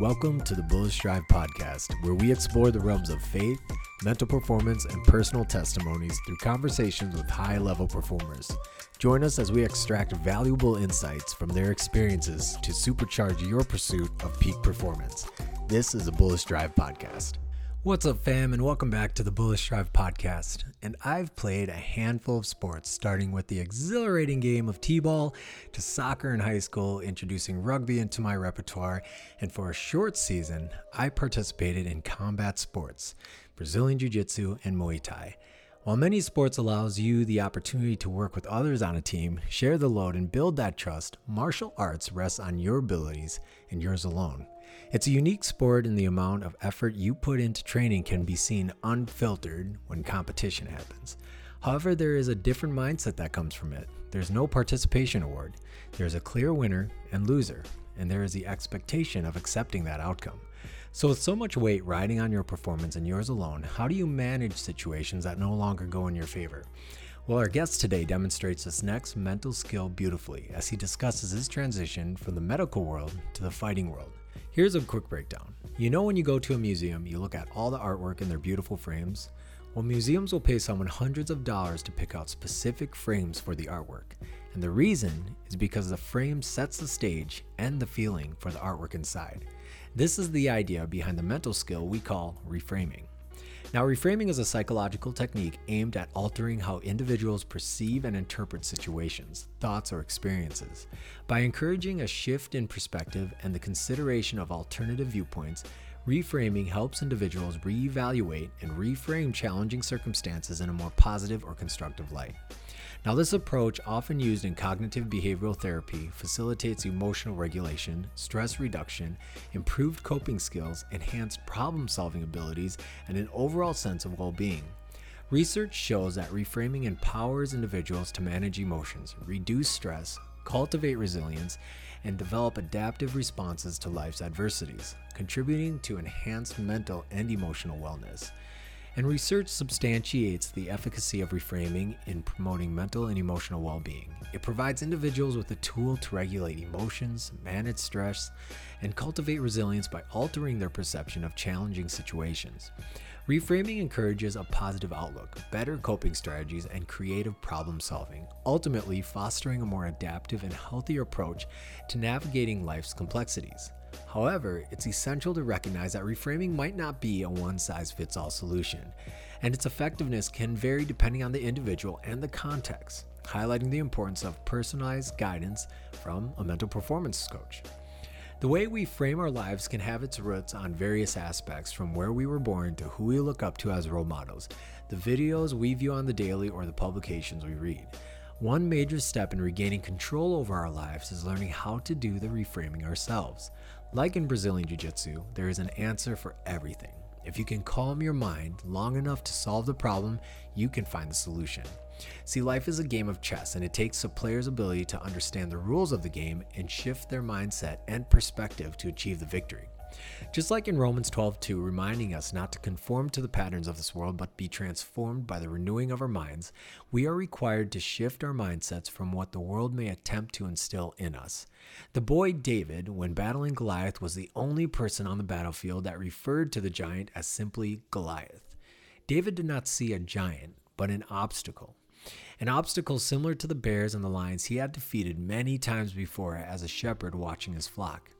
Welcome to the Bullish Drive podcast, where we explore the realms of faith, mental performance, and personal testimonies through conversations with high level performers. Join us as we extract valuable insights from their experiences to supercharge your pursuit of peak performance. This is the Bullish Drive podcast. What's up, fam, and welcome back to the Bullish Drive podcast. And I've played a handful of sports, starting with the exhilarating game of t ball to soccer in high school, introducing rugby into my repertoire. And for a short season, I participated in combat sports, Brazilian Jiu Jitsu, and Muay Thai. While many sports allows you the opportunity to work with others on a team, share the load, and build that trust, martial arts rests on your abilities and yours alone. It's a unique sport, and the amount of effort you put into training can be seen unfiltered when competition happens. However, there is a different mindset that comes from it. There's no participation award, there's a clear winner and loser, and there is the expectation of accepting that outcome. So, with so much weight riding on your performance and yours alone, how do you manage situations that no longer go in your favor? Well, our guest today demonstrates this next mental skill beautifully as he discusses his transition from the medical world to the fighting world. Here's a quick breakdown. You know, when you go to a museum, you look at all the artwork in their beautiful frames? Well, museums will pay someone hundreds of dollars to pick out specific frames for the artwork. And the reason is because the frame sets the stage and the feeling for the artwork inside. This is the idea behind the mental skill we call reframing. Now, reframing is a psychological technique aimed at altering how individuals perceive and interpret situations, thoughts, or experiences. By encouraging a shift in perspective and the consideration of alternative viewpoints, reframing helps individuals reevaluate and reframe challenging circumstances in a more positive or constructive light. Now, this approach, often used in cognitive behavioral therapy, facilitates emotional regulation, stress reduction, improved coping skills, enhanced problem solving abilities, and an overall sense of well being. Research shows that reframing empowers individuals to manage emotions, reduce stress, cultivate resilience, and develop adaptive responses to life's adversities, contributing to enhanced mental and emotional wellness and research substantiates the efficacy of reframing in promoting mental and emotional well being. It provides individuals with a tool to regulate emotions, manage stress, and cultivate resilience by altering their perception of challenging situations. Reframing encourages a positive outlook, better coping strategies, and creative problem solving, ultimately fostering a more adaptive and healthier approach to navigating life's complexities. However, it's essential to recognize that reframing might not be a one size fits all solution, and its effectiveness can vary depending on the individual and the context, highlighting the importance of personalized guidance from a mental performance coach. The way we frame our lives can have its roots on various aspects from where we were born to who we look up to as role models, the videos we view on the daily, or the publications we read. One major step in regaining control over our lives is learning how to do the reframing ourselves. Like in Brazilian Jiu Jitsu, there is an answer for everything. If you can calm your mind long enough to solve the problem, you can find the solution. See, life is a game of chess, and it takes a player's ability to understand the rules of the game and shift their mindset and perspective to achieve the victory. Just like in Romans 12:2 reminding us not to conform to the patterns of this world but be transformed by the renewing of our minds, we are required to shift our mindsets from what the world may attempt to instill in us. The boy David, when battling Goliath, was the only person on the battlefield that referred to the giant as simply Goliath. David did not see a giant, but an obstacle. An obstacle similar to the bears and the lions he had defeated many times before as a shepherd watching his flock.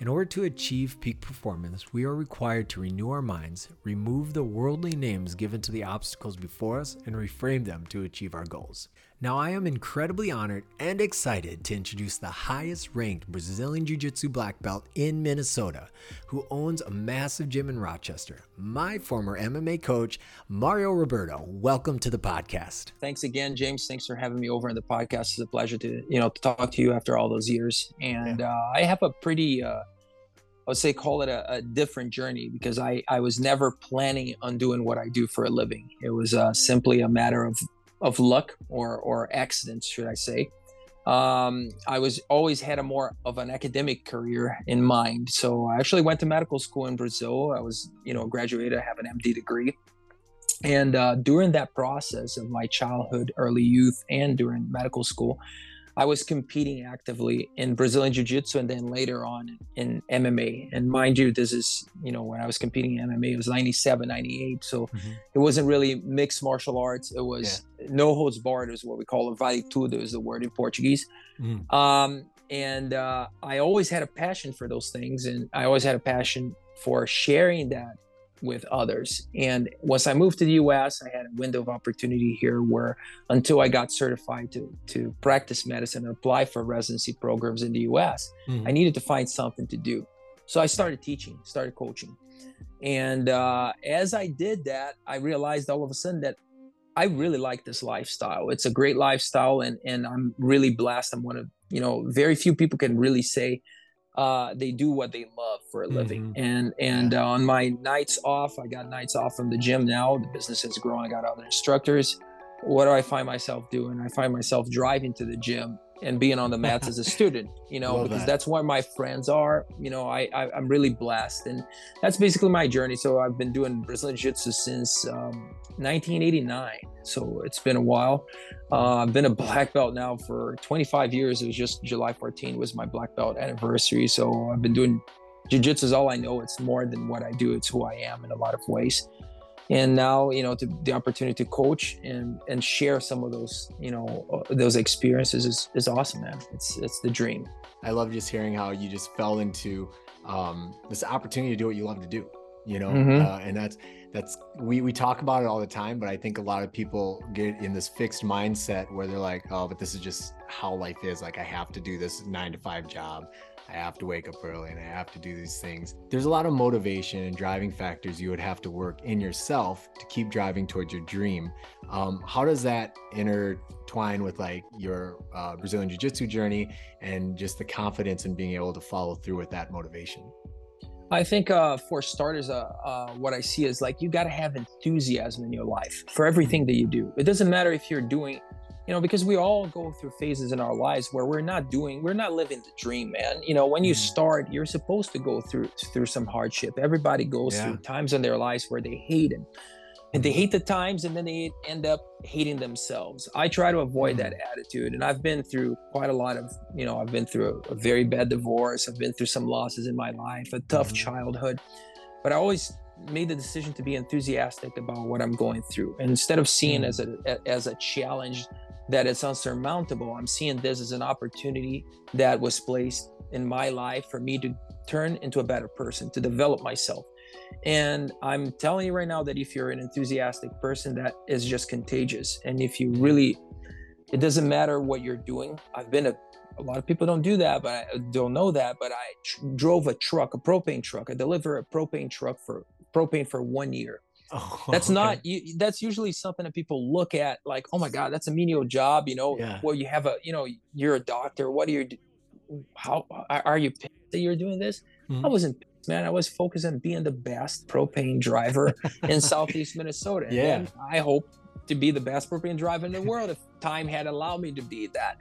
In order to achieve peak performance, we are required to renew our minds, remove the worldly names given to the obstacles before us, and reframe them to achieve our goals. Now, I am incredibly honored and excited to introduce the highest ranked Brazilian Jiu Jitsu black belt in Minnesota, who owns a massive gym in Rochester, my former MMA coach, Mario Roberto. Welcome to the podcast. Thanks again, James. Thanks for having me over on the podcast. It's a pleasure to, you know, to talk to you after all those years. And uh, I have a pretty, uh, I would say, call it a, a, different journey because I, I was never planning on doing what I do for a living. It was uh, simply a matter of of luck or or accidents, should I say. Um, I was always had a more of an academic career in mind. So I actually went to medical school in Brazil. I was, you know, graduated. I have an MD degree. And uh, during that process of my childhood, early youth, and during medical school, I was competing actively in Brazilian Jiu Jitsu and then later on in MMA. And mind you, this is, you know, when I was competing in MMA, it was 97, 98. So mm-hmm. it wasn't really mixed martial arts. It was yeah. no holds barred, is what we call it. Vale tudo is the word in Portuguese. Mm-hmm. Um, and uh, I always had a passion for those things. And I always had a passion for sharing that with others. And once I moved to the US, I had a window of opportunity here where until I got certified to, to practice medicine and apply for residency programs in the US, mm-hmm. I needed to find something to do. So I started teaching, started coaching. And uh, as I did that, I realized all of a sudden that I really like this lifestyle. It's a great lifestyle, and, and I'm really blessed. I'm one of, you know, very few people can really say, uh, they do what they love for a living. Mm-hmm. And and uh, on my nights off, I got nights off from the gym now. The business has grown. I got other instructors. What do I find myself doing? I find myself driving to the gym and being on the mats as a student you know Love because that. that's where my friends are you know I, I am really blessed and that's basically my journey. So i've been doing brazilian jiu-jitsu since um, 1989 so it's been a while. Uh, i've been a black belt now for 25 years. It was just july 14 was my black belt anniversary so i've been doing jiu-jitsu is all i know. It's more than what i do. It's who i am in a lot of ways and now you know to, the opportunity to coach and and share some of those you know uh, those experiences is, is awesome man. It's it's the dream. I love just hearing how you just fell into um, this opportunity to do what you love to do you know? Mm-hmm. uh, and that's that's we we talk about it all the time but i think a lot of people get in this fixed mindset where they're like oh but this is just how life is. Like i have to do this nine to five job I have to wake up early and I have to do these things. There's a lot of motivation and driving factors you would have to work in yourself to keep driving towards your dream. Um, how does that intertwine with like your uh, Brazilian Jiu Jitsu journey and just the confidence in being able to follow through with that motivation? I think uh, for starters, uh, uh, what I see is like you got to have enthusiasm in your life for everything that you do. It doesn't matter if you're doing you know because we all go through phases in our lives where we're not doing we're not living the dream man you know when you mm-hmm. start you're supposed to go through through some hardship everybody goes yeah. through times in their lives where they hate it and they mm-hmm. hate the times and then they end up hating themselves i try to avoid that mm-hmm. attitude and i've been through quite a lot of you know i've been through a, a very bad divorce i've been through some losses in my life a tough mm-hmm. childhood but i always made the decision to be enthusiastic about what i'm going through and instead of seeing mm-hmm. as a as a challenge that it's unsurmountable. I'm seeing this as an opportunity that was placed in my life for me to turn into a better person, to develop myself. And I'm telling you right now that if you're an enthusiastic person, that is just contagious. And if you really, it doesn't matter what you're doing. I've been a, a lot of people don't do that, but I don't know that. But I tr- drove a truck, a propane truck. I deliver a propane truck for propane for one year. Oh, that's okay. not you that's usually something that people look at like oh my god that's a menial job you know yeah. where you have a you know you're a doctor what are you how are you pissed that you're doing this mm-hmm. i wasn't pissed, man i was focused on being the best propane driver in southeast minnesota yeah and i hope to be the best propane driver in the world if time had allowed me to be that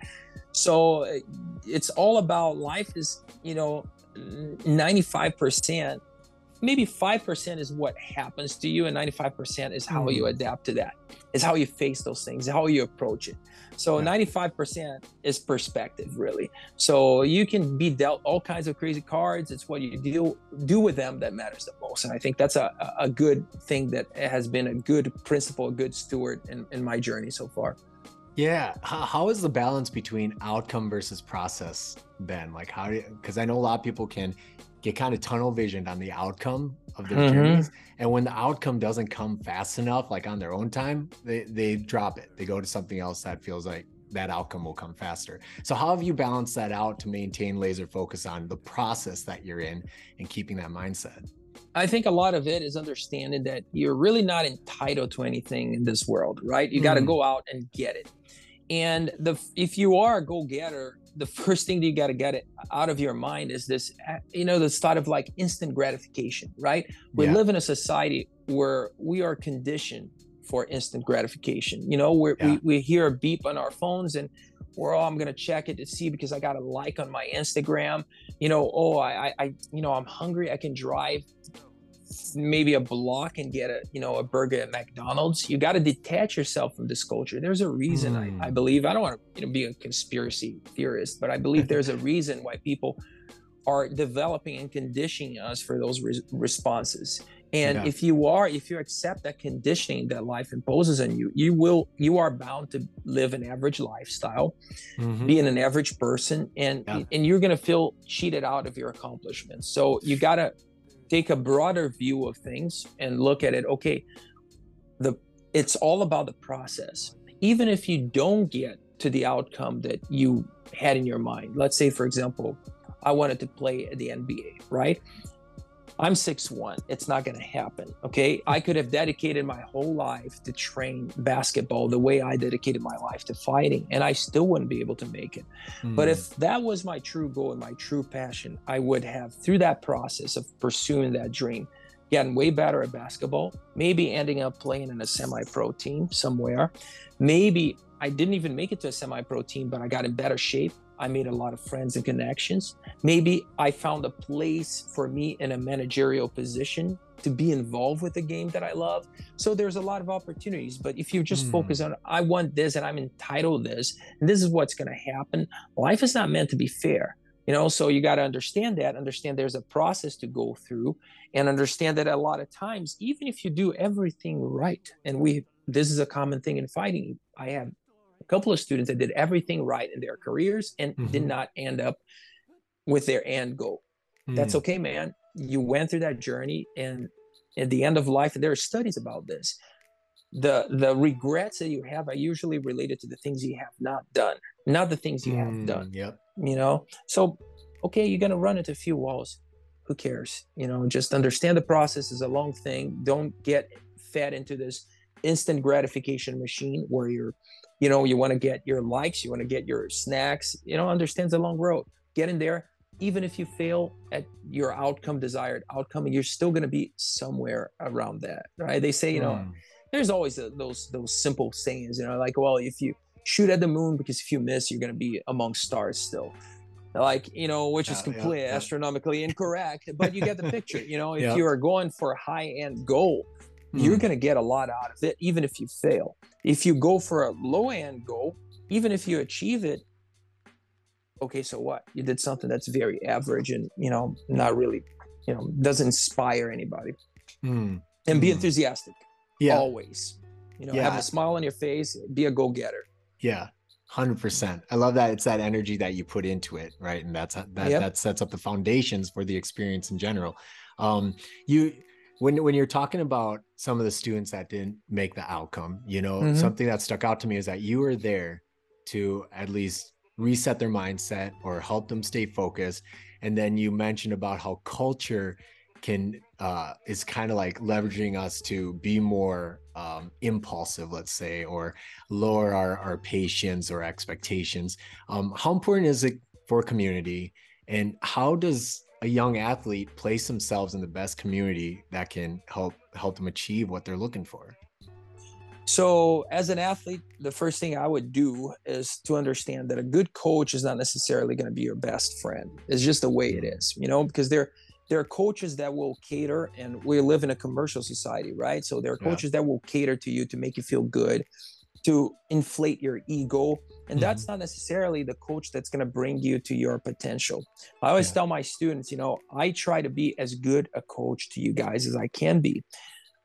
so eh, it's all about life is you know 95% maybe 5% is what happens to you and 95% is how mm. you adapt to that. Is how you face those things how you approach it. So yeah. 95% is perspective really. So you can be dealt all kinds of crazy cards. It's what you deal do with them that matters the most. And i think that's a, a good thing that has been a good principle a good steward in, in my journey so far. Yeah. How is the balance between outcome versus process ben like how do you because i know a lot of people can get kind of tunnel visioned on the outcome of their mm-hmm. journeys. And when the outcome doesn't come fast enough, like on their own time, they, they drop it. They go to something else that feels like that outcome will come faster. So how have you balanced that out to maintain laser focus on the process that you're in and keeping that mindset? I think a lot of it is understanding that you're really not entitled to anything in this world, right? You mm. got to go out and get it. And the if you are a go-getter, the first thing that you got to get it out of your mind is this you know this thought of like instant gratification right we yeah. live in a society where we are conditioned for instant gratification you know yeah. we, we hear a beep on our phones and we're oh i'm gonna check it to see because i got a like on my instagram you know oh I, I you know i'm hungry i can drive maybe a block and get a you know a burger at McDonald's. You got to detach yourself from this culture. There's a reason mm. I, I hmm. believe. I don't want to you know be a conspiracy theorist, but I believe there's a reason why people are developing and conditioning us for those re- responses. And yeah. if you are, if you accept that conditioning that life imposes on you, you will, you are bound to live an average lifestyle, mm-hmm. being an average person, and yeah. and you're gonna feel cheated out of your accomplishments. So you gotta take a broader view of things and look at it. Okay, the it's all about the process. Even if you don't get to the outcome that you had in your mind. Let's say, for example, I wanted to play at the NBA, right? I'm six one. It's not going to happen. Okay. I could have dedicated my whole life to train basketball the way I dedicated my life to fighting, and I still wouldn't be able to make it. Mm. But if that was my true goal and my true passion, I would have, through that process of pursuing that dream, gotten way better at basketball, maybe ending up playing in a semi pro team somewhere. Maybe I didn't even make it to a semi pro team, but I got in better shape I made a lot of friends and connections. Maybe I found a place for me in a managerial position to be involved with the game that I love. So there's a lot of opportunities. But if you just mm. focus on, I want this and I'm entitled this, and this is what's going to happen, life is not meant to be fair. You know, so you got to understand that, understand there's a process to go through, and understand that a lot of times, even if you do everything right, and we, this is a common thing in fighting. I have couple of students that did everything right in their careers and mm-hmm. did not end up with their end goal. Mm. That's okay, man. You went through that journey, and at the end of life, there are studies about this. The the regrets that you have are usually related to the things you have not done, not the things you mm, have done. Yep. You know, so okay, you're gonna run into a few walls. Who cares? You know, just understand the process is a long thing. Don't get fed into this instant gratification machine where you're you know you want to get your likes you want to get your snacks you know understands a long road. Get in there even if you fail at your outcome desired outcome you're still going to be somewhere around that right? They say you know mm. there's always a, those those simple sayings you know like well if you shoot at the moon because if you miss you're going to be among stars still. Like you know which is completely yeah, astronomically incorrect but you get the picture you know? If you are going for a high end goal mm. you're going to get a lot out of it, even if you fail. If you go for a low end goal, even if you achieve it, okay, so what? You did something that's very average and, you know, not really, you know, doesn't inspire anybody. Mm. And be mm. enthusiastic. Yeah. Always. You know, yeah. have a smile on your face, be a go getter. Yeah. Hundred percent. I love that. It's that energy that you put into it, right? And that's that yep. that sets up the foundations for the experience in general. Um, you when when you're talking about some of the students that didn't make the outcome you know mm-hmm. something that stuck out to me is that you were there to at least reset their mindset or help them stay focused. And then you mentioned about how culture can uh, is kind of like leveraging us to be more um, impulsive let's say or lower our, our patience or expectations. Um, how important is it for community? And how does a young athlete place themselves in the best community that can help help them achieve what they're looking for? So as an athlete the first thing i would do is to understand that a good coach is not necessarily going to be your best friend. It's just the way it mm. is you know because there there are coaches that will cater and we live in a commercial society right? So there are coaches yeah. that will cater to you to make you feel good to inflate your ego and mm-hmm. that's not necessarily the coach that's going to bring you to your potential i always yeah. tell my students you know i try to be as good a coach to you guys as i can be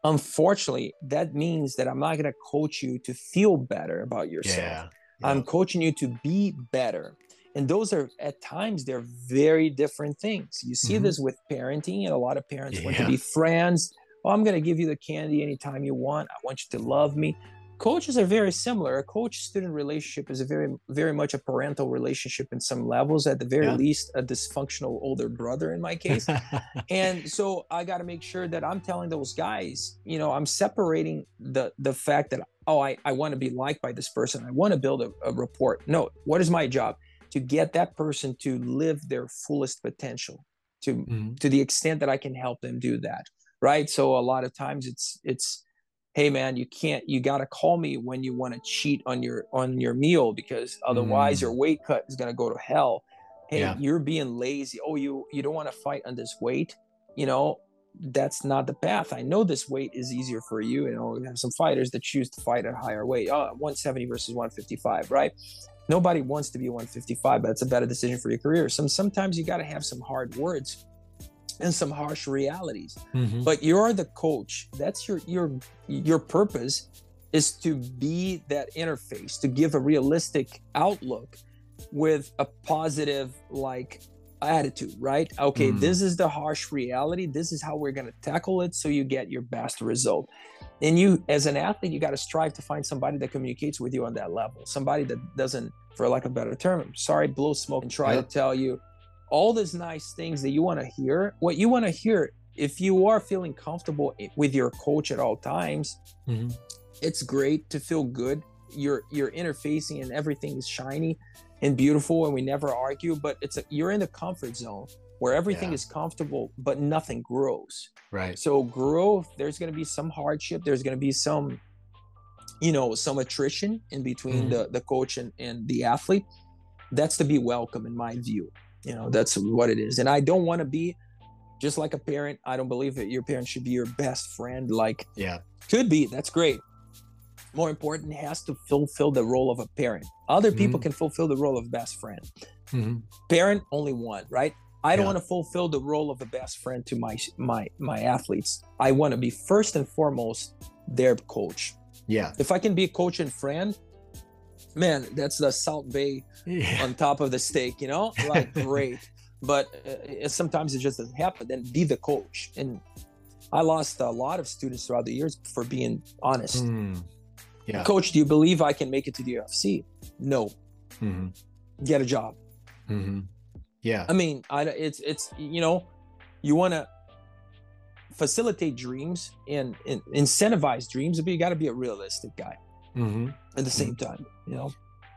unfortunately that means that i'm not going to coach you to feel better about yourself yeah. Yeah. i'm coaching you to be better and those are at times they're very different things you see mm-hmm. this with parenting and a lot of parents want to be friends oh, i'm going to give you the candy anytime you want i want you to love me coaches are very similar. A coach-student relationship is a very, very much a parental relationship in some levels. At the very yeah. least, a dysfunctional older brother in my case. and so I got to make sure that I'm telling those guys, you know, I'm separating the the fact that oh, I I want to be liked by this person. I want to build a, a rapport. No, what is my job? To get that person to live their fullest potential, to mm-hmm. to the extent that I can help them do that. Right. So a lot of times it's it's hey man you can't you got to call me when you want to cheat on your on your meal because otherwise mm. your weight cut is going to go to hell hey yeah. you're being lazy oh you you don't want to fight on this weight you know that's not the path. I know this weight is easier for you. You know, we have some fighters that choose to fight at a higher weight. Oh, 170 versus 155, right? Nobody wants to be 155, but it's a better decision for your career. Some sometimes you got to have some hard words and some harsh realities. Mm-hmm. But you're the coach. That's your your your purpose is to be that interface, to give a realistic outlook with a positive like attitude, right? Okay, mm. this is the harsh reality. This is how we're going to tackle it so you get your best result. And you, as an athlete, you got to strive to find somebody that communicates with you on that level, somebody that doesn't, for lack of a better term, sorry, blow smoke and try to tell you all these nice things that you want to hear. What you want to hear, if you are feeling comfortable with your coach at all times, mm-hmm. it's great to feel good. You're you're interfacing and everything is shiny and beautiful and we never argue but it's a, you're in the comfort zone where everything yeah. is comfortable but nothing grows right so growth there's going to be some hardship there's going to be some you know some attrition in between mm-hmm. the the coach and, and the athlete that's to be welcome in my view you know that's what it is. And i don't want to be just like a parent. I don't believe that your parent should be your best friend like yeah. could be. That's great. More important has to fulfill the role of a parent. Other people mm-hmm. can fulfill the role of best friend. Mm-hmm. parent only one right? I don't yeah. want to fulfill the role of a best friend to my my my athletes. I want to be first and foremost their coach. Yeah. If i can be a coach and friend man that's the Salt Bae yeah. on top of the steak you know like great but uh, sometimes it just doesn't happen then be the coach and i lost a lot of students throughout the years for being honest mm. Yeah. Coach, do you believe I can make it to the UFC? No. Mm-hmm. Get a job. Mm-hmm. Yeah. I mean, I, it's it's you know, you want to facilitate dreams and, and, incentivize dreams, but you got to be a realistic guy. Mm-hmm. At the same mm-hmm. time, you know.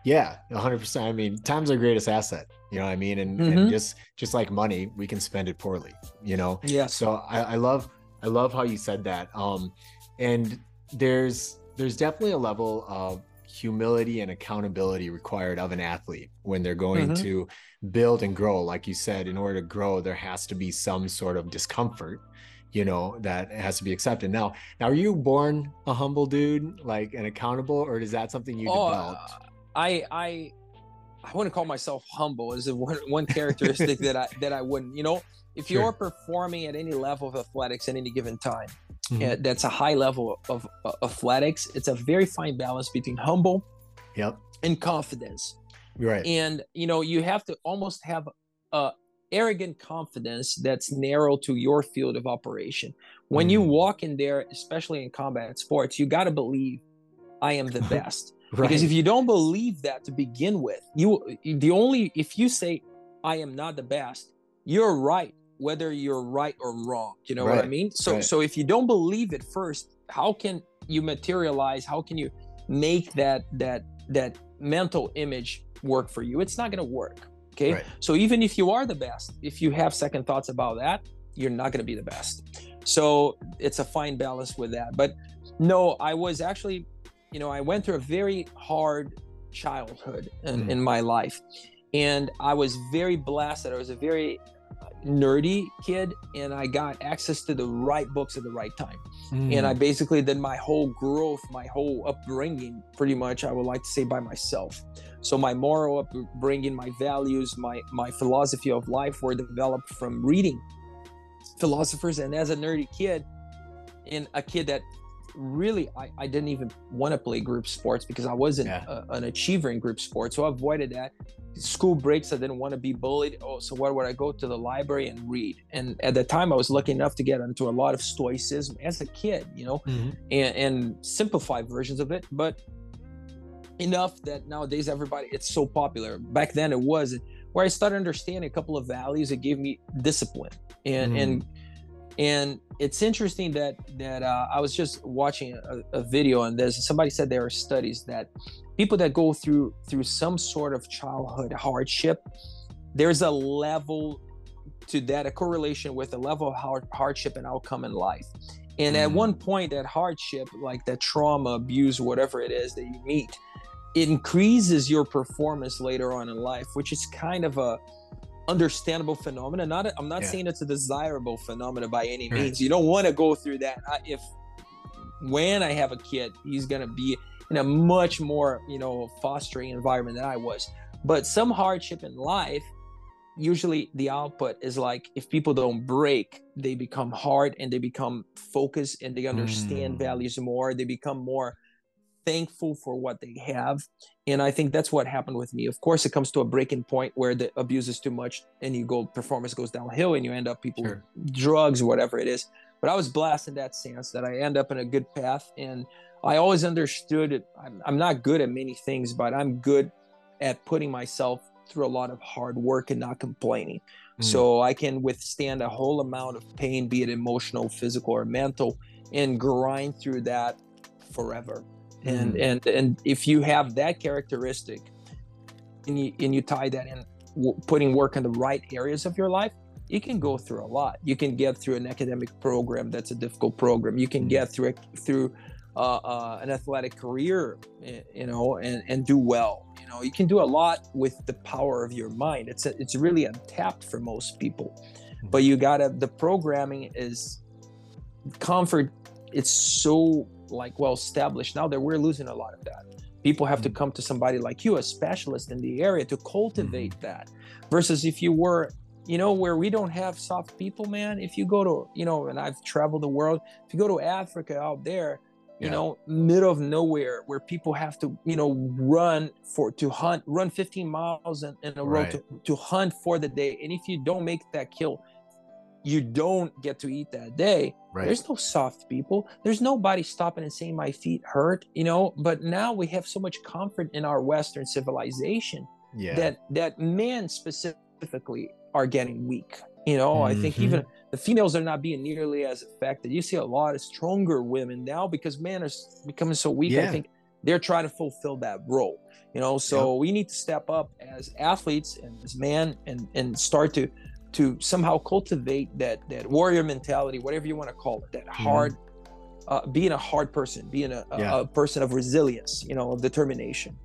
Yeah, 100%. I mean, time's our greatest asset. You know what I mean? And, and mm-hmm. just just like money, we can spend it poorly. You know. Yeah. So I, I love I love how you said that. Um, and there's there's definitely a level of humility and accountability required of an athlete when they're going mm-hmm. to build and grow like you said in order to grow there has to be some sort of discomfort you know that has to be accepted now now are you born a humble dude like and accountable or is that something you oh, uh, developed i i i wouldn't call myself humble as one, one characteristic that i that i wouldn't you know if you're performing at any level of athletics at any given time mm-hmm. Eh, that's a high level of, of athletics. It's a very fine balance between humble yep. and confidence. Right. And you know, you have to almost have a arrogant confidence that's narrow to your field of operation. When mm. you walk in there, especially in combat sports, you got to believe I am the best. right. Because if you don't believe that to begin with, you the only if you say I am not the best, you're right whether you're right or wrong. You know right. what I mean? So right. so if you don't believe it first, how can you materialize? How can you make that that that mental image work for you? It's not going to work. Okay. Right. So even if you are the best, if you have second thoughts about that, you're not going to be the best. So it's a fine balance with that. But no, I was actually, you know, I went through a very hard childhood in, mm. in my life. And I was very blessed that I was a very nerdy kid and I got access to the right books at the right time. Mm. And I mm. basically did my whole growth, my whole upbringing, pretty much, I would like to say by myself. So my moral upbringing, my values, my my philosophy of life were developed from reading philosophers. And as a nerdy kid, and a kid that really I, I didn't even want to play group sports because I wasn't yeah. a, an achiever in group sports. So I avoided that. School breaks, I didn't want to be bullied. Oh, so where would I go to the library and read? And at the time, I was lucky enough to get into a lot of stoicism as a kid, you know, mm-hmm. and, and simplified versions of it. But enough that nowadays everybody it's so popular. Back then it was where I started understanding a couple of values it gave me discipline and mm. and and it's interesting that that uh, I was just watching a, a, video and there's somebody said there are studies that people that go through through some sort of childhood hardship, there's a level to that a correlation with a level of hard, hardship and outcome in life. And mm. at one point, that hardship, like that trauma, abuse, whatever it is that you meet, increases your performance later on in life, which is kind of a understandable phenomena. Not I'm not Yeah. saying it's a desirable phenomena by any Right. means. You don't want to go through that. I, if when I have a kid, he's gonna be in a much more you know fostering environment than I was. But some hardship in life, usually the output is like if people don't break, they become hard and they become focused and they understand Mm. values more. They become more thankful for what they have. And i think that's what happened with me. Of course it comes to a breaking point where the abuse is too much and you go performance goes downhill and you end up people Sure. drugs whatever it is. But i was blessed in that sense that i end up in a good path. And i always understood it. I'm, I'm not good at many things but i'm good at putting myself through a lot of hard work and not complaining. Mm. so i can withstand a whole amount of pain be it emotional physical or mental and grind through that forever and Mm. and and if you have that characteristic and you and you tie that in w- putting work in the right areas of your life you can go through a lot you can get through an academic program that's a difficult program you can Mm. get through a, through uh, uh, an athletic career you know and and do well you know you can do a lot with the power of your mind it's a, it's really untapped for most people Mm. but you gotta the programming is comfort it's so like well established now that we're losing a lot of that people have to Mhm. come to somebody like you a specialist in the area to cultivate that versus if you were you know where we don't have soft people man if you go to you know and i've traveled the world if you go to africa out there you Yeah. know middle of nowhere where people have to you know run for to hunt run 15 miles in, in a row Right. to, to hunt for the day and if you don't make that kill you don't get to eat that day right. there's no soft people. There's nobody stopping and saying my feet hurt, you know. But now we have so much comfort in our Western civilization yeah. that that men specifically are getting weak. You know, I think Mhm. even the females are not being nearly as affected. You see a lot of stronger women now because men are becoming so weak. I think they're trying to fulfill that role. You know, so we need to step up as athletes and as men and and start to to somehow cultivate that that warrior mentality, whatever you want to call it, that hard, uh, being a hard person, being a, a, Yeah. a person of resilience, you know, of determination.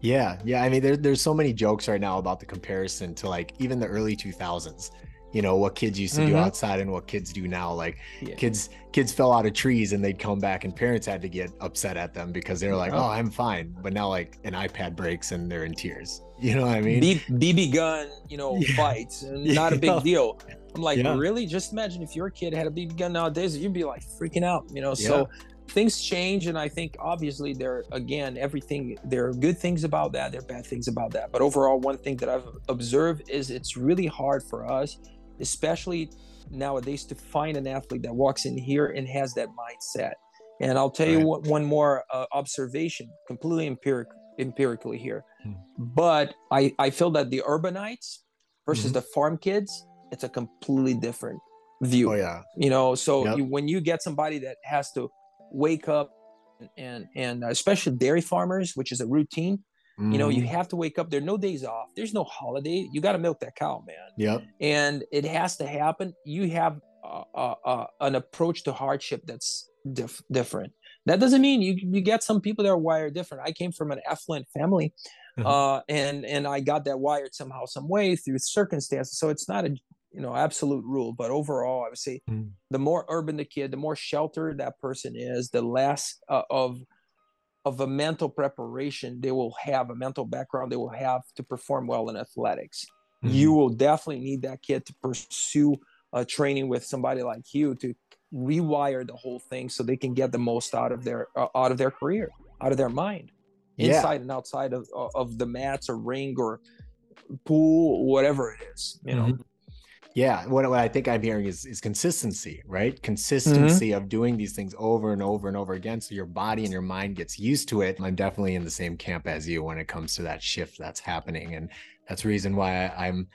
Yeah, yeah. I mean, there, there's so many jokes right now about the comparison to like even the early 2000s. You know what kids used to do Mhm. outside and what kids do now. Like Yeah. kids, kids fell out of trees and they'd come back, and parents had to get upset at them because they're like, Yeah. "Oh, I'm fine," but now like an iPad breaks and they're in tears. You know what I mean? B- BB gun, you know, Yeah. fights, not a big deal. I'm like, Yeah. really? Just imagine if your kid had a BB gun nowadays, you'd be like freaking out, you know. So things change, and I think obviously there again, everything there are good things about that, there are bad things about that. But overall, one thing that I've observed is it's really hard for us, especially nowadays, to find an athlete that walks in here and has that mindset. And I'll tell you what, one more uh, observation, completely empiric, empirically here. Hmm. But I, I feel that the urbanites versus Mhm. the farm kids, it's a completely different view. Oh yeah, You know, so Yep. you, when you get somebody that has to wake up and and especially dairy farmers, which is a routine, you know, you Mhm. have to wake up. There are no days off. There's no holiday. You got to milk that cow, man Yep. and it has to happen you have uh, uh, uh, an approach to hardship that's diff- different that doesn't mean you, you get some people that are wired different i came from an affluent family. Uh, and and i got that wired somehow some way through circumstances so it's not a you know absolute rule but overall i would say Mm. the more urban the kid the more sheltered that person is the less uh, of of a mental preparation they will have a mental background they will have to perform well in athletics Mm-hmm. you will definitely need that kid to pursue a training with somebody like you to rewire the whole thing so they can get the most out of their uh, out of their career out of their mind Yeah. inside and outside of of the mats or ring or pool whatever it is you know Mhm. Yeah, what, what I think I'm hearing is is consistency, right? Consistency of doing these things over and over and over again, so your body and your mind gets used to it. I'm definitely in the same camp as you when it comes to that shift that's happening, and that's the reason why I'm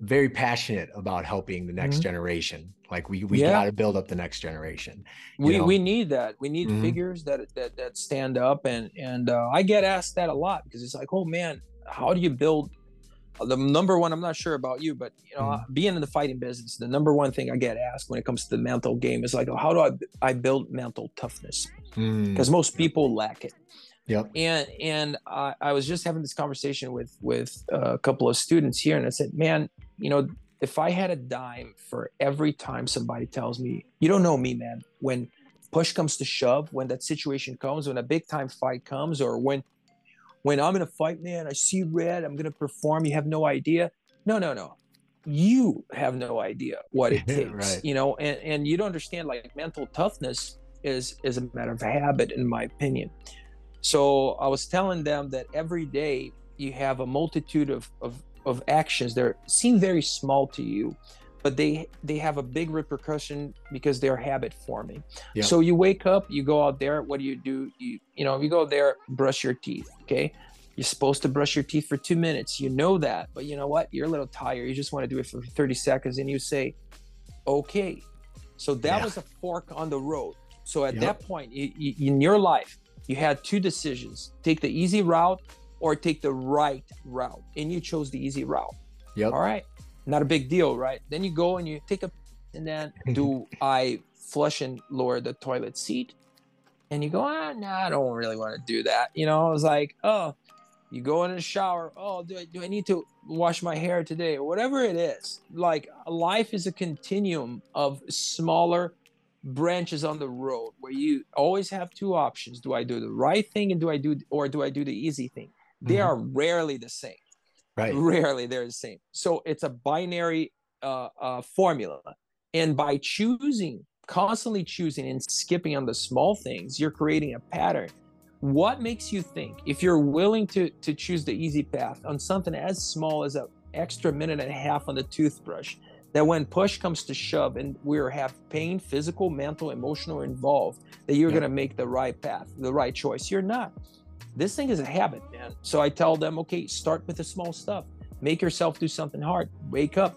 very passionate about helping the next Mhm. generation. Like we we Yeah. got to build up the next generation. we know? we need that we need Mhm. figures that that that stand up and and uh, i get asked that a lot because it's like oh man how do you build the number one i'm not sure about you but you know Mhm. being in the fighting business the number one thing i get asked when it comes to the mental game is like how do i i build mental toughness Mm, because most people lack it Yep. and and I, I was just having this conversation with with a couple of students here and i said man you know, if I had a dime for every time somebody tells me, you don't know me, man, when push comes to shove, when that situation comes, when a big time fight comes, or when when I'm in a fight, man, I see red, I'm gonna perform, you have no idea. No, no, no. You have no idea what it takes. right. You know, and, and you don't understand like mental toughness is is a matter of habit, in my opinion. So I was telling them that every day you have a multitude of, of of actions that seem very small to you but they they have a big repercussion because they're habit forming. Yeah. so you wake up you go out there what do you do? You you know you go there brush your teeth okay? You're supposed to brush your teeth for two minutes you know that but you know what? You're a little tired you just want to do it for 30 seconds and you say okay. So that yeah. was a fork on the road. So at that point you, you, in your life you had two decisions. Take the easy route or take the right route. And you chose the easy route. Yep. All right. Not a big deal, right? Then you go and you take a, and then do I flush and lower the toilet seat? And you go, ah, no, nah, I don't really want to do that. You know, I was like, oh, you go in the shower. Oh, do I, do I need to wash my hair today or whatever it is? Like life is a continuum of smaller branches on the road where you always have two options. Do I do the right thing and do I do, or do I do the easy thing? They mm-hmm. are rarely the same. Right. Rarely they're the same. So it's a binary uh, uh, formula. And by choosing constantly choosing and skipping on the small things you're creating a pattern. What makes you think if you're willing to to choose the easy path on something as small as an extra minute and a half on the toothbrush that when push comes to shove and we're have pain physical mental emotional involved that you're yeah. going to make the right path the right choice. You're not this thing is a habit, man. So I tell them, okay, start with the small stuff. Make yourself do something hard. Wake up,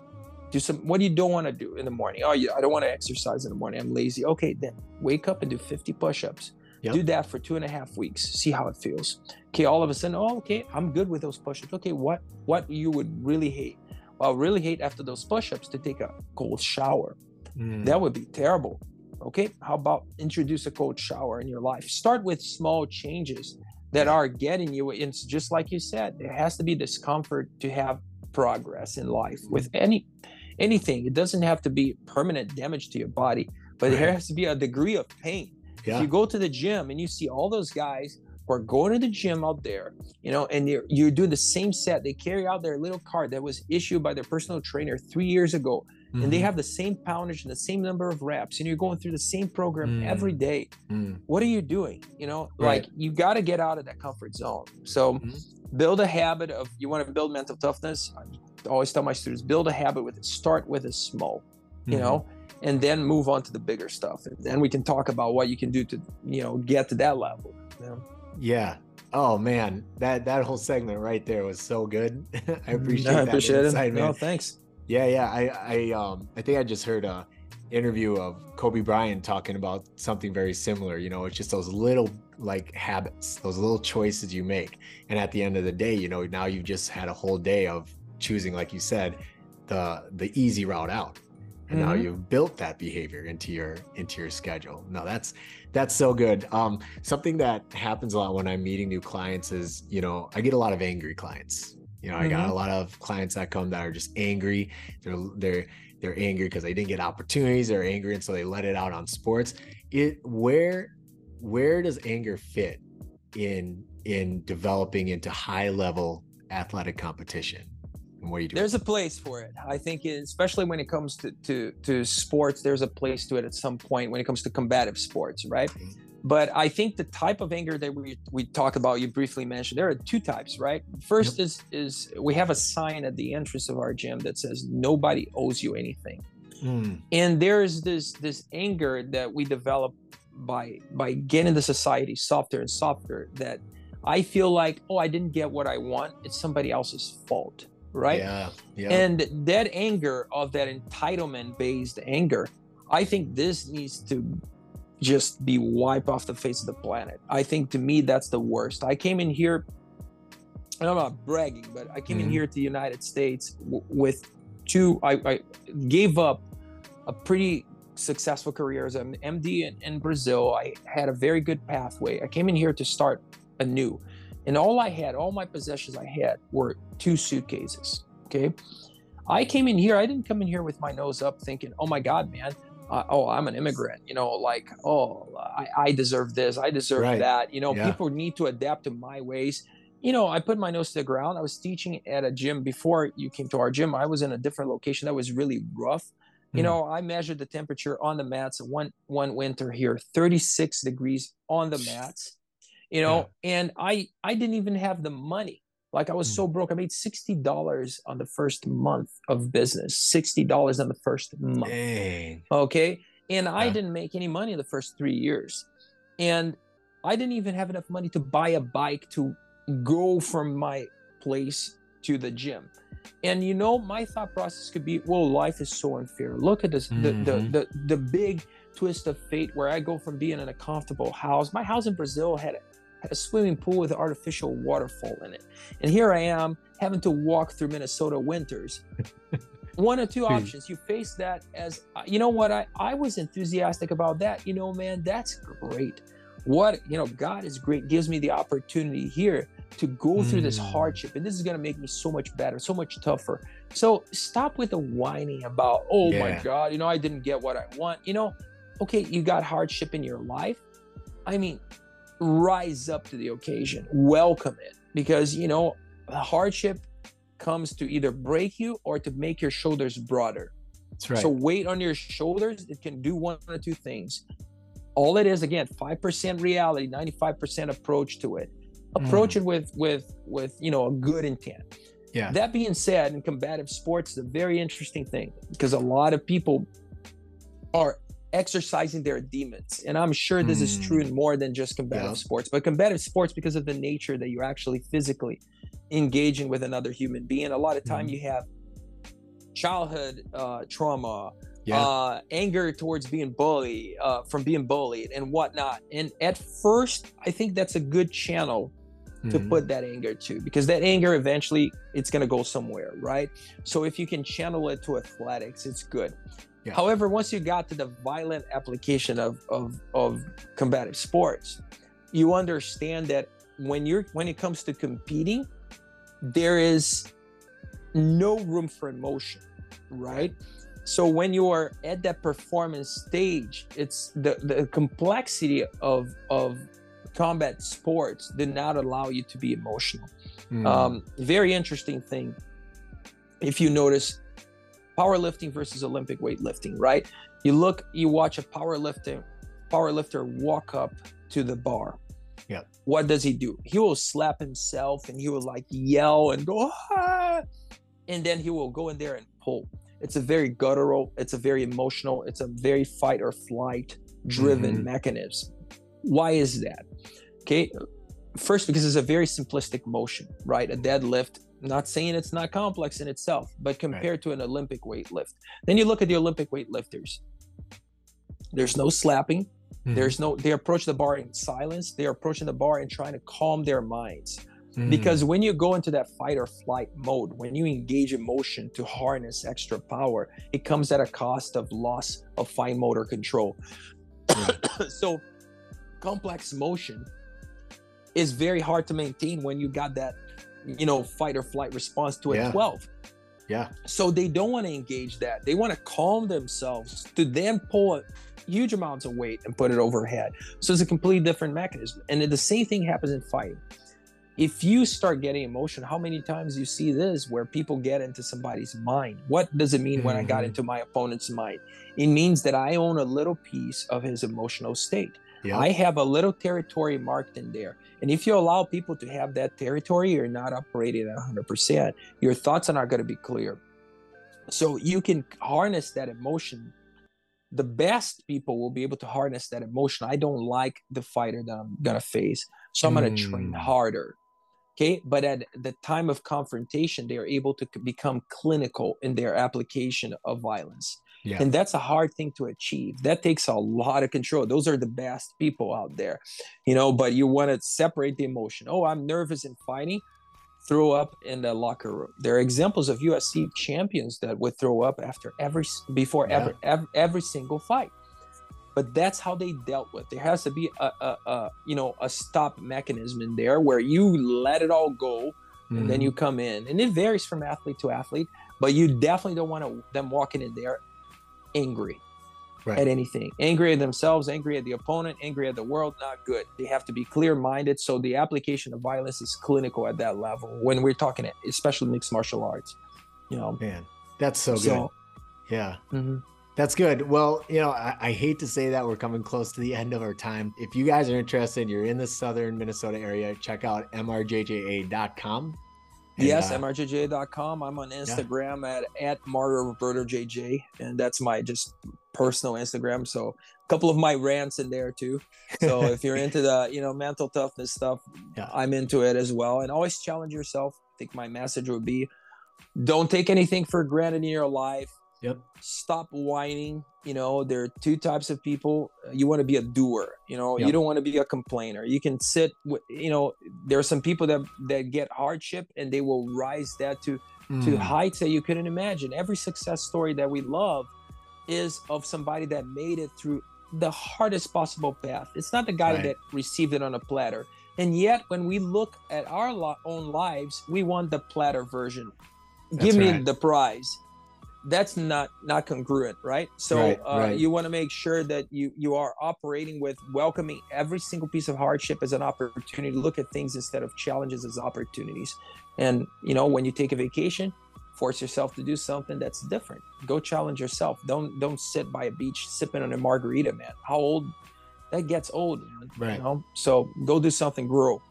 do some. What do you don't want to do in the morning? Oh, yeah, I don't want to exercise in the morning. I'm lazy. Okay, then wake up and do 50 push-ups. Yep. Do that for two and a half weeks. See how it feels. Okay, all of a sudden, oh, okay, I'm good with those push-ups. Okay, what what you would really hate? Well, really hate after those push-ups to take a cold shower. Mm. That would be terrible. Okay, how about introduce a cold shower in your life? Start with small changes that are getting you it's just like you said there has to be discomfort to have progress in life with mm-hmm. any anything. It doesn't have to be permanent damage to your body but there has to be a degree of pain. Yeah. if you go to the gym and you see all those guys who are going to the gym out there you know and you're, you're doing the same set they carry out their little card that was issued by their personal trainer three years ago mm-hmm. and they mm-hmm. have the same poundage and the same number of reps and you're going through the same program mm. every day mm. what are you doing you know right. like you got to get out of that comfort zone so mm-hmm. build a habit of you want to build mental toughness i always tell my students build a habit with it start with a small you mm-hmm. know and then move on to the bigger stuff and then we can talk about what you can do to you know get to that level you know? yeah Oh man, that that whole segment right there was so good. I appreciate no, I appreciate it. No, thanks. Yeah, yeah. I I um I think I just heard a interview of Kobe Bryant talking about something very similar. You know, it's just those little like habits, those little choices you make. And at the end of the day, you know, now you've just had a whole day of choosing, like you said, the the easy route out. And mm-hmm. now you've built that behavior into your into your schedule. No, that's that's so good. Um, something that happens a lot when I'm meeting new clients is, you know, I get a lot of angry clients you know, mm-hmm. I got a mm-hmm. lot of clients that come that are just angry. They're they're they're angry because they didn't get opportunities. They're angry, and so they let it out on sports. It where where does anger fit in in developing into high level athletic competition? And what do you do? There's a place for it. I think, especially when it comes to to to sports, there's a place to it at some point when it comes to combative sports, right? Mm-hmm but I think the type of anger that we we talk about, you briefly mentioned, there are two types, right? First yep. is is we have a sign at the entrance of our gym that says nobody owes you anything, mm. and there's this this anger that we develop by by getting the society softer and softer. That I feel like, oh, I didn't get what I want. It's somebody else's fault, right? Yeah, yeah. And that anger of that entitlement based anger, I think this needs to just be wiped off the face of the planet. I think to me that's the worst. I came in here, and I'm not bragging, but I came mm-hmm. in here to the United States w- with two. I, I, gave up a pretty successful career as an MD in, in Brazil. I had a very good pathway. I came in here to start anew, and all I had, all my possessions I had, were two suitcases. Okay. I came in here, I didn't come in here with my nose up thinking, oh my God, man, uh, oh, I'm an immigrant, you know, like, oh, I, I deserve this, I deserve right. that. You know, yeah. people need to adapt to my ways. You know, I put my nose to the ground. I was teaching at a gym before you came to our gym. I was in a different location that was really rough. You mm. know, I measured the temperature on the mats one one winter here, 36 degrees on the mats. You know, yeah. and I I didn't even have the money like I was mm. so broke. I made sixty dollars on the first month of business. Sixty dollars on the first month. Dang. Okay. And yeah. I didn't make any money in the first three years. And I didn't even have enough money to buy a bike to go from my place to the gym. And you know, my thought process could be, well, life is so unfair. Look at this, mm-hmm. the, the mm-hmm. the the big twist of fate where I go from being in a comfortable house. My house in Brazil had a swimming pool with an artificial waterfall in it. And here I am having to walk through Minnesota winters. One or two options. You face that as, uh, you know what, I, I was enthusiastic about that. You know, man, that's great. What, you know, God is great, gives me the opportunity here to go mm. through this mm. hardship. And this is going to make me so much better, so much tougher. So stop with the whining about, oh yeah. my God, you know, I didn't get what I want. You know, okay, you got hardship in your life. I mean, rise up to the occasion, welcome it, because you know hardship comes to either break you or to make your shoulders broader. That's right. So weight on your shoulders, it can do one or two things. All it is, again, five percent reality, ninety-five percent approach to it. Approach mm. it with with with you know a good intent. Yeah. That being said, in combative sports, is a very interesting thing because a lot of people are exercising their demons. And I'm sure this mm. is true in hmm. more than just combative yeah. sports, but combative sports because of the nature that you're actually physically engaging with another human being. A lot of time mm. you have childhood uh, trauma, yeah. uh, anger towards being bullied, uh, from being bullied and whatnot. And at first, I think that's a good channel to mm. put that anger to because that anger eventually it's going to go somewhere right so if you can channel it to athletics it's good yeah. However, once you got to the violent application of, of, of combative sports, you understand that when you're when it comes to competing, there is no room for emotion, right? So when you are at that performance stage, it's the, the complexity of of combat sports did not allow you to be emotional. Mm. Um, very interesting thing. If you notice, powerlifting versus Olympic weightlifting, right? You look, you watch a powerlifter, powerlifter walk up to the bar. Yeah. What does he do? He will slap himself and he will like yell and go, ah! and then he will go in there and pull. It's a very guttural, it's a very emotional, it's a very fight or flight driven mm-hmm. mechanism. Why is that? Okay. First, because it's a very simplistic motion, right? A deadlift not saying it's not complex in itself, but compared right. to an Olympic weight lift. Then you look at the Olympic weightlifters. There's no slapping. Mm-hmm. There's no they approach the bar in silence. They're approaching the bar and trying to calm their minds. Mm-hmm. Because when you go into that fight or flight mode, when you engage emotion to harness extra power, it comes at a cost of loss of fine motor control. Mm-hmm. so complex motion is very hard to maintain when you got that you know fight or flight response to a yeah. 12 yeah. So they don't want to engage that. They want to calm themselves to then pull a, huge amounts of weight and put it overhead. So it's a completely different mechanism. And the same thing happens in fighting. If you start getting emotion how many times you see this where people get into somebody's mind? What does it mean mm-hmm. when i got mm-hmm. into my opponent's mind? It means that i own a little piece of his emotional state yeah. i have a little territory marked in there and if you allow people to have that territory, you're not operating at 100%. Your thoughts are not going to be clear. So you can harness that emotion. The best people will be able to harness that emotion. I don't like the fighter that I'm going to face. So I'm going to train hmm. harder. Okay. But at the time of confrontation, they are able to become clinical in their application of violence. Yeah. And that's a hard thing to achieve. That takes a lot of control. Those are the best people out there, you know, but you want to separate the emotion. Oh, I'm nervous and fighting. Throw up in the locker room. There are examples of UFC champions that would throw up after every, before yeah. every, every, every single fight. But that's how they dealt with. There has to be a, a, a you know, a stop mechanism in there where you let it all go and then mm-hmm. you come in and it varies from athlete to athlete but you definitely don't want to, them walking in there angry Right. at anything, angry at themselves, angry at the opponent, angry at the world. Not good. They have to be clear minded. So the application of violence is clinical at that level when we're talking, especially mixed martial arts. You know, Man, that's so good. so Yeah. mhm. That's good. Well, you know, I, I hate to say that we're coming close to the end of our time. If you guys are interested, you're in the southern Minnesota area, check out mrjja.com. And, yes, uh, mrjj.com. I'm on Instagram at at Mario Roberto JJ, and that's my just personal Instagram. So a couple of my rants in there too. So if you're into the you know mental toughness stuff, Yeah. I'm into it as well. And always challenge yourself. I think my message would be, don't take anything for granted in your life. Yep. Stop whining. You know, there are two types of people. You want to be a doer. You know, Yep. you don't want to be a complainer. You can sit. With, you know, there are some people that that get hardship and they will rise that to to mm, heights that you couldn't imagine. Every success story that we love is of somebody that made it through the hardest possible path. It's not the guy Right. that received it on a platter. And yet, when we look at our lo- own lives, we want the platter version. That's Give me right. the prize. That's not not congruent, right? So Right, uh, right. you want to make sure that you you are operating with welcoming every single piece of hardship as an opportunity. To look at things instead of challenges as opportunities. And you know, when you take a vacation, force yourself to do something that's different. Go challenge yourself. Don't don't sit by a beach sipping on a margarita, man. How old? That gets old, man. Right. You know? So go do something, grow.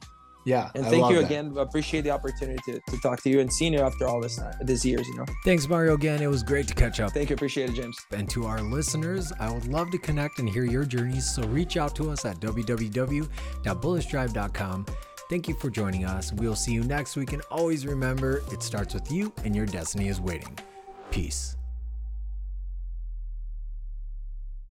Yeah. And I thank love you that. again. Appreciate the opportunity to, to talk to you and seeing you after all this uh, these years. You know. Thanks, Mario, again. It was great to catch up. Thank you. Appreciate it, James. And to our listeners, I would love to connect and hear your journeys. So reach out to us at www.bullishdrive.com. Thank you for joining us. We'll see you next week. And always remember, it starts with you and your destiny is waiting. Peace.